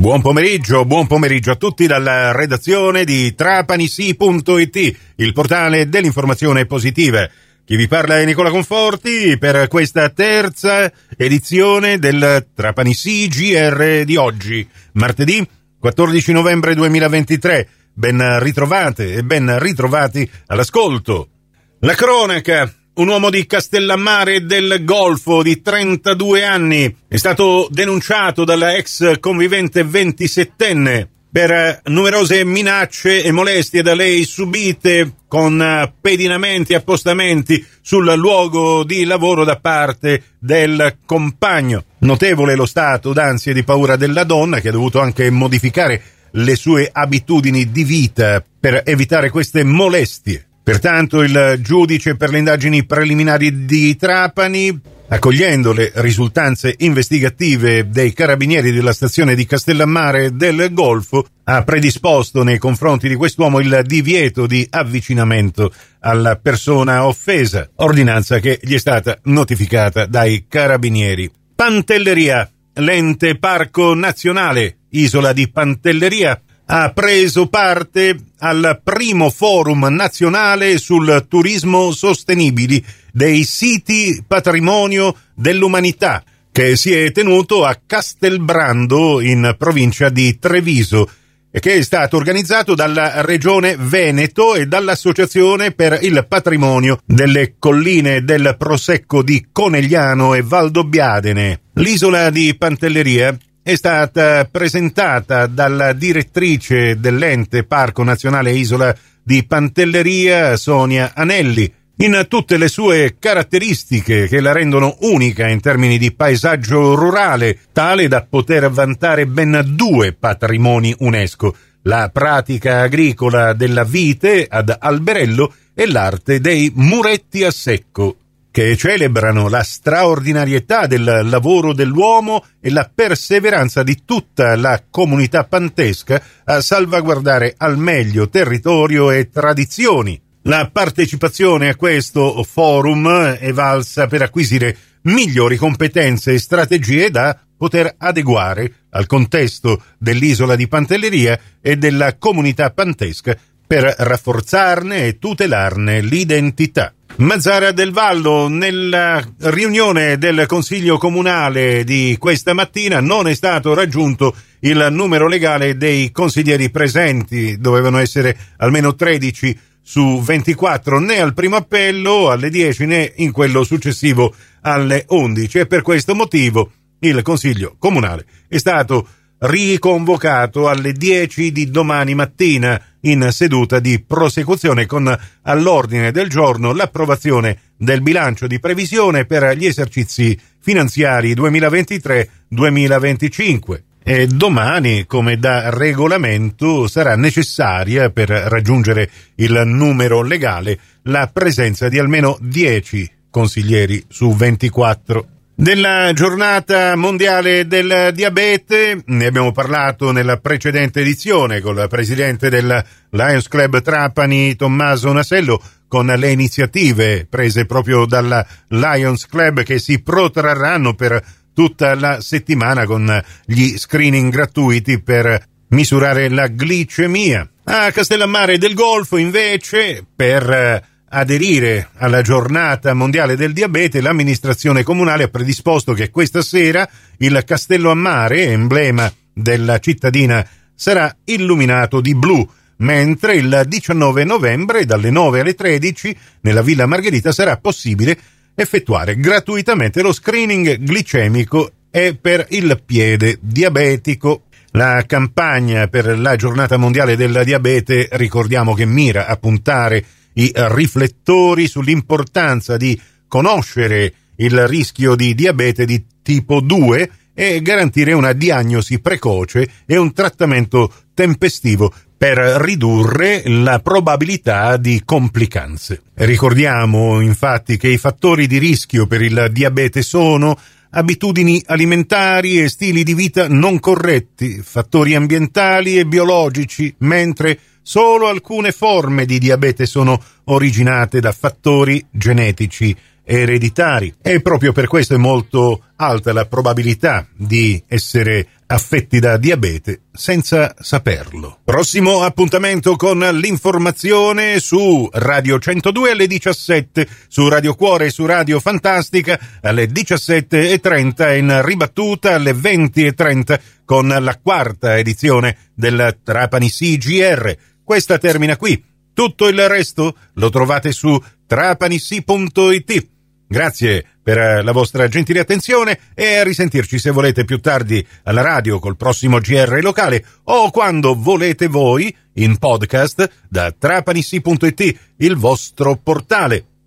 Buon pomeriggio, buon pomeriggio a tutti dalla redazione di trapanisi.it, il portale dell'informazione positiva. Chi vi parla è Nicola Conforti per questa terza edizione del Trapanisi GR di oggi, martedì 14 novembre 2023. Ben ritrovate e ben ritrovati all'ascolto. La cronaca un uomo di Castellammare del Golfo di 32 anni è stato denunciato dalla ex convivente 27enne per numerose minacce e molestie da lei subite con pedinamenti e appostamenti sul luogo di lavoro da parte del compagno. Notevole lo stato d'ansia e di paura della donna che ha dovuto anche modificare le sue abitudini di vita per evitare queste molestie. Pertanto il giudice per le indagini preliminari di Trapani, accogliendo le risultanze investigative dei carabinieri della stazione di Castellammare del Golfo, ha predisposto nei confronti di quest'uomo il divieto di avvicinamento alla persona offesa, ordinanza che gli è stata notificata dai carabinieri. Pantelleria, l'ente parco nazionale, isola di Pantelleria, ha preso parte al primo forum nazionale sul turismo sostenibile dei siti patrimonio dell'umanità che si è tenuto a Castelbrando in provincia di Treviso e che è stato organizzato dalla Regione Veneto e dall'Associazione per il Patrimonio delle Colline del Prosecco di Conegliano e Valdobbiadene. L'isola di Pantelleria è stata presentata dalla direttrice dell'ente Parco Nazionale Isola di Pantelleria, Sonia Anelli, in tutte le sue caratteristiche che la rendono unica in termini di paesaggio rurale, tale da poter vantare ben due patrimoni UNESCO, la pratica agricola della vite ad alberello e l'arte dei muretti a secco che celebrano la straordinarietà del lavoro dell'uomo e la perseveranza di tutta la comunità pantesca a salvaguardare al meglio territorio e tradizioni. La partecipazione a questo forum è valsa per acquisire migliori competenze e strategie da poter adeguare al contesto dell'isola di Pantelleria e della comunità pantesca per rafforzarne e tutelarne l'identità. Mazzara del Vallo, nella riunione del Consiglio Comunale di questa mattina non è stato raggiunto il numero legale dei consiglieri presenti, dovevano essere almeno 13 su 24 né al primo appello alle 10 né in quello successivo alle 11 e per questo motivo il Consiglio Comunale è stato riconvocato alle 10 di domani mattina in seduta di prosecuzione con all'ordine del giorno l'approvazione del bilancio di previsione per gli esercizi finanziari 2023-2025. E domani, come da regolamento, sarà necessaria per raggiungere il numero legale la presenza di almeno 10 consiglieri su 24. Della giornata mondiale del diabete ne abbiamo parlato nella precedente edizione con il presidente del Lions Club Trapani Tommaso Nasello con le iniziative prese proprio dalla Lions Club che si protrarranno per tutta la settimana con gli screening gratuiti per misurare la glicemia. A Castellammare del Golfo invece per aderire alla giornata mondiale del diabete, l'amministrazione comunale ha predisposto che questa sera il Castello a Mare, emblema della cittadina, sarà illuminato di blu, mentre il 19 novembre dalle 9 alle 13 nella Villa Margherita sarà possibile effettuare gratuitamente lo screening glicemico e per il piede diabetico. La campagna per la giornata mondiale del diabete ricordiamo che mira a puntare i riflettori sull'importanza di conoscere il rischio di diabete di tipo 2 e garantire una diagnosi precoce e un trattamento tempestivo per ridurre la probabilità di complicanze. Ricordiamo infatti che i fattori di rischio per il diabete sono abitudini alimentari e stili di vita non corretti, fattori ambientali e biologici, mentre Solo alcune forme di diabete sono originate da fattori genetici ereditari e proprio per questo è molto alta la probabilità di essere affetti da diabete senza saperlo. Prossimo appuntamento con l'informazione su Radio 102 alle 17, su Radio Cuore e su Radio Fantastica alle 17.30 in ribattuta alle 20.30 con la quarta edizione del Trapani CGR. Questa termina qui. Tutto il resto lo trovate su trapanissi.it. Grazie per la vostra gentile attenzione e a risentirci se volete più tardi alla radio col prossimo GR locale o quando volete voi in podcast da trapanissi.it, il vostro portale.